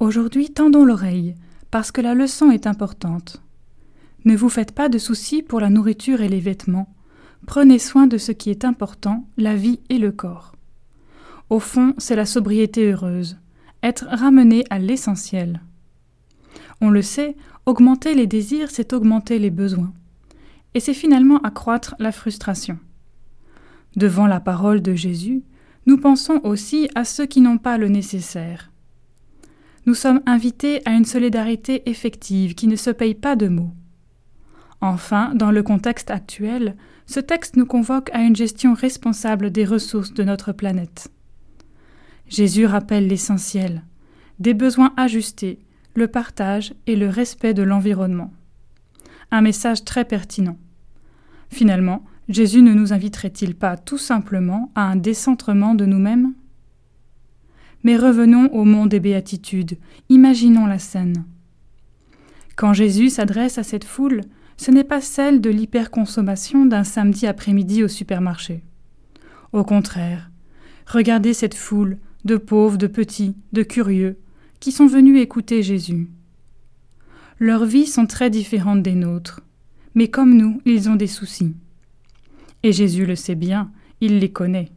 Aujourd'hui, tendons l'oreille, parce que la leçon est importante. Ne vous faites pas de soucis pour la nourriture et les vêtements. Prenez soin de ce qui est important, la vie et le corps. Au fond, c'est la sobriété heureuse, être ramené à l'essentiel. On le sait, augmenter les désirs, c'est augmenter les besoins. Et c'est finalement accroître la frustration. Devant la parole de Jésus, nous pensons aussi à ceux qui n'ont pas le nécessaire. Nous sommes invités à une solidarité effective qui ne se paye pas de mots. Enfin, dans le contexte actuel, ce texte nous convoque à une gestion responsable des ressources de notre planète. Jésus rappelle l'essentiel, des besoins ajustés, le partage et le respect de l'environnement. Un message très pertinent. Finalement, Jésus ne nous inviterait-il pas tout simplement à un décentrement de nous-mêmes? Mais revenons au monde des béatitudes, imaginons la scène. Quand Jésus s'adresse à cette foule, ce n'est pas celle de l'hyperconsommation d'un samedi après-midi au supermarché. Au contraire, regardez cette foule de pauvres, de petits, de curieux, qui sont venus écouter Jésus. Leurs vies sont très différentes des nôtres, mais comme nous, ils ont des soucis. Et Jésus le sait bien, il les connaît.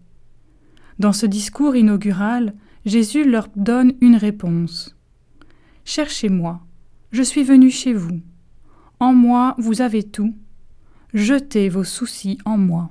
Dans ce discours inaugural, Jésus leur donne une réponse. Cherchez-moi, je suis venu chez vous. En moi, vous avez tout. Jetez vos soucis en moi.